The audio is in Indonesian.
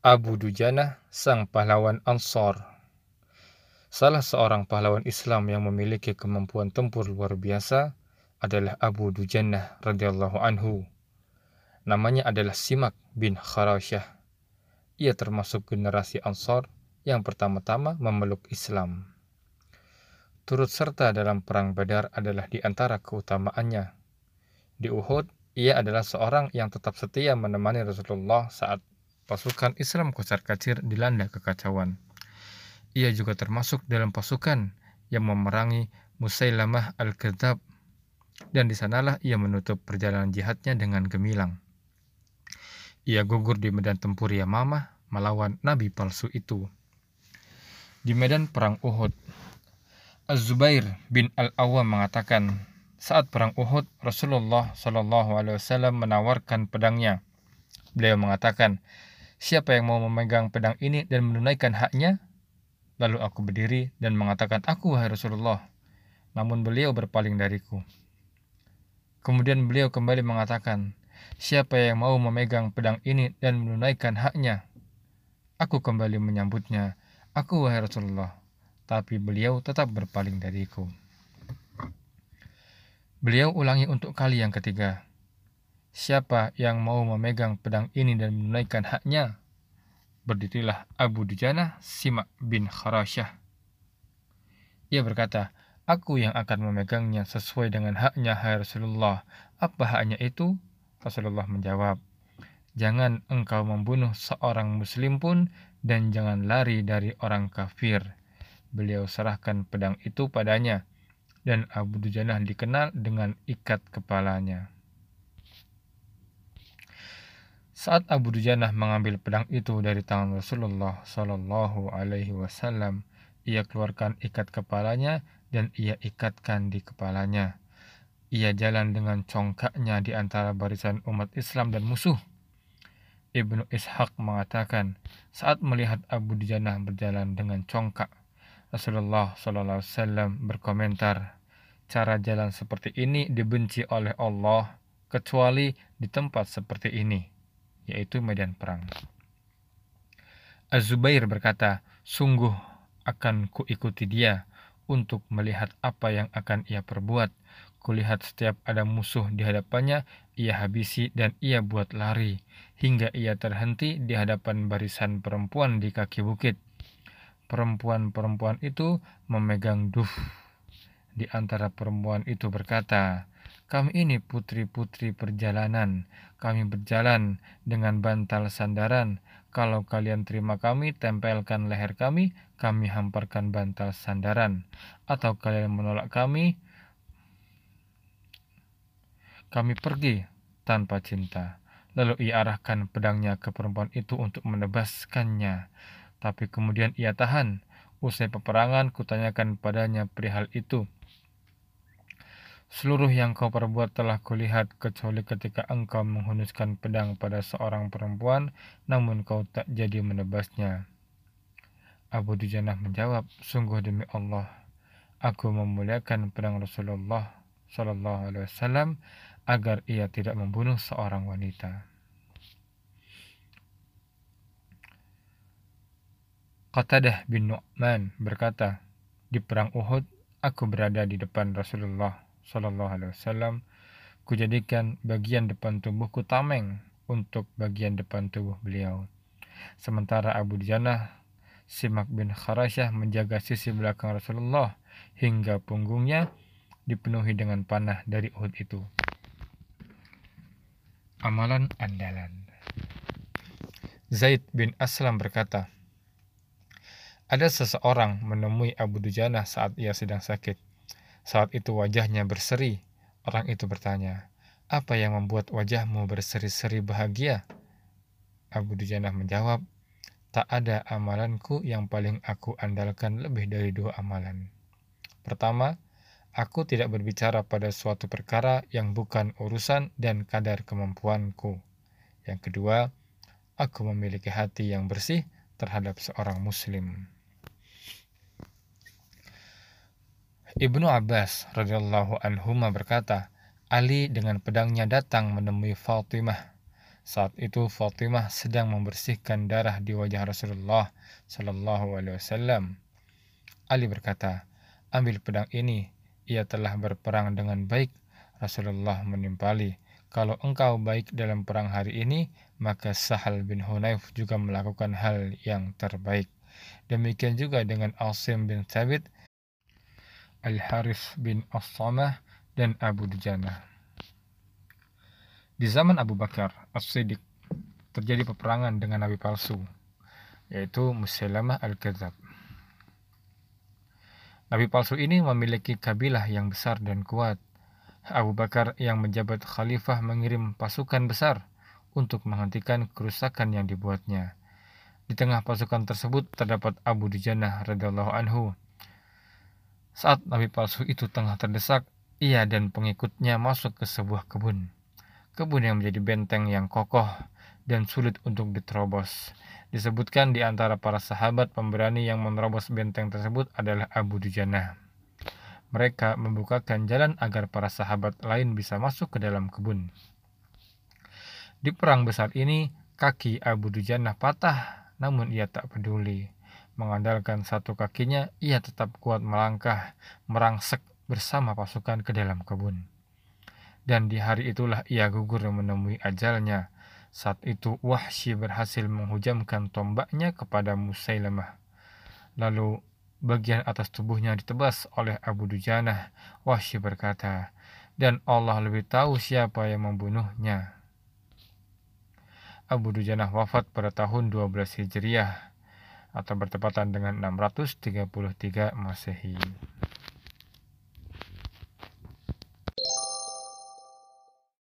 Abu Dujana, sang pahlawan Ansar. Salah seorang pahlawan Islam yang memiliki kemampuan tempur luar biasa adalah Abu Dujana radhiyallahu anhu. Namanya adalah Simak bin Kharashah. Ia termasuk generasi Ansar yang pertama-tama memeluk Islam. Turut serta dalam perang Badar adalah di antara keutamaannya. Di Uhud, ia adalah seorang yang tetap setia menemani Rasulullah saat pasukan Islam kocar kacir dilanda kekacauan. Ia juga termasuk dalam pasukan yang memerangi Musailamah al-Kadzab dan di sanalah ia menutup perjalanan jihadnya dengan gemilang. Ia gugur di medan tempur Yamamah melawan nabi palsu itu. Di medan perang Uhud, Az-Zubair bin Al-Awwam mengatakan, saat perang Uhud, Rasulullah Shallallahu Alaihi Wasallam menawarkan pedangnya. Beliau mengatakan, siapa yang mau memegang pedang ini dan menunaikan haknya? Lalu aku berdiri dan mengatakan, aku wahai Rasulullah. Namun beliau berpaling dariku. Kemudian beliau kembali mengatakan, Siapa yang mau memegang pedang ini dan menunaikan haknya? Aku kembali menyambutnya. Aku wahai Rasulullah. Tapi beliau tetap berpaling dariku. Beliau ulangi untuk kali yang ketiga. Siapa yang mau memegang pedang ini dan menunaikan haknya? Berdirilah Abu Dujana Simak bin Kharashah. Ia berkata, Aku yang akan memegangnya sesuai dengan haknya, hai Rasulullah. Apa haknya itu? Rasulullah menjawab, Jangan engkau membunuh seorang muslim pun dan jangan lari dari orang kafir. Beliau serahkan pedang itu padanya dan Abu Dujanah dikenal dengan ikat kepalanya. Saat Abu Dujanah mengambil pedang itu dari tangan Rasulullah Shallallahu Alaihi Wasallam, ia keluarkan ikat kepalanya dan ia ikatkan di kepalanya. Ia jalan dengan congkaknya di antara barisan umat Islam dan musuh. Ibnu Ishaq mengatakan, saat melihat Abu Dujanah berjalan dengan congkak, Rasulullah SAW berkomentar, cara jalan seperti ini dibenci oleh Allah kecuali di tempat seperti ini, yaitu medan perang. Az-Zubair berkata, sungguh akan kuikuti dia untuk melihat apa yang akan ia perbuat Kulihat setiap ada musuh di hadapannya, ia habisi dan ia buat lari, hingga ia terhenti di hadapan barisan perempuan di kaki bukit. Perempuan-perempuan itu memegang duh. Di antara perempuan itu berkata, kami ini putri-putri perjalanan. Kami berjalan dengan bantal sandaran. Kalau kalian terima kami, tempelkan leher kami, kami hamparkan bantal sandaran. Atau kalian menolak kami, kami pergi tanpa cinta. Lalu ia arahkan pedangnya ke perempuan itu untuk menebaskannya. Tapi kemudian ia tahan. Usai peperangan, kutanyakan padanya perihal itu. Seluruh yang kau perbuat telah kulihat kecuali ketika engkau menghunuskan pedang pada seorang perempuan, namun kau tak jadi menebasnya. Abu Dujanah menjawab, sungguh demi Allah, aku memuliakan pedang Rasulullah Shallallahu Alaihi Wasallam agar ia tidak membunuh seorang wanita. Qatadah bin Nu'man berkata, di perang Uhud aku berada di depan Rasulullah Shallallahu Alaihi Wasallam. Kujadikan bagian depan tubuhku tameng untuk bagian depan tubuh beliau. Sementara Abu Janah Simak bin Kharashah menjaga sisi belakang Rasulullah hingga punggungnya dipenuhi dengan panah dari Uhud itu. Amalan andalan. Zaid bin Aslam berkata, ada seseorang menemui Abu Dujana saat ia sedang sakit. Saat itu wajahnya berseri. Orang itu bertanya, apa yang membuat wajahmu berseri-seri bahagia? Abu Dujana menjawab, tak ada amalanku yang paling aku andalkan lebih dari dua amalan. Pertama, Aku tidak berbicara pada suatu perkara yang bukan urusan dan kadar kemampuanku. Yang kedua, aku memiliki hati yang bersih terhadap seorang muslim. Ibnu Abbas radhiyallahu anhu berkata, Ali dengan pedangnya datang menemui Fatimah. Saat itu Fatimah sedang membersihkan darah di wajah Rasulullah Shallallahu Alaihi Wasallam. Ali berkata, ambil pedang ini, ia telah berperang dengan baik. Rasulullah menimpali, kalau engkau baik dalam perang hari ini, maka Sahal bin Hunayf juga melakukan hal yang terbaik. Demikian juga dengan Asim bin Thabit, Al-Harith bin As-Samah, dan Abu Dujana. Di zaman Abu Bakar As-Siddiq terjadi peperangan dengan nabi palsu yaitu Musailamah Al-Kadzab. Nabi palsu ini memiliki kabilah yang besar dan kuat. Abu Bakar yang menjabat khalifah mengirim pasukan besar untuk menghentikan kerusakan yang dibuatnya. Di tengah pasukan tersebut terdapat Abu Dujana radhiyallahu anhu. Saat nabi palsu itu tengah terdesak, ia dan pengikutnya masuk ke sebuah kebun kebun yang menjadi benteng yang kokoh dan sulit untuk diterobos. Disebutkan di antara para sahabat pemberani yang menerobos benteng tersebut adalah Abu Dujana. Mereka membukakan jalan agar para sahabat lain bisa masuk ke dalam kebun. Di perang besar ini, kaki Abu Dujana patah, namun ia tak peduli. Mengandalkan satu kakinya, ia tetap kuat melangkah, merangsek bersama pasukan ke dalam kebun dan di hari itulah ia gugur menemui ajalnya. Saat itu Wahsy berhasil menghujamkan tombaknya kepada Musailamah. Lalu bagian atas tubuhnya ditebas oleh Abu Dujanah. Wahsy berkata, dan Allah lebih tahu siapa yang membunuhnya. Abu Dujanah wafat pada tahun 12 Hijriah atau bertepatan dengan 633 Masehi.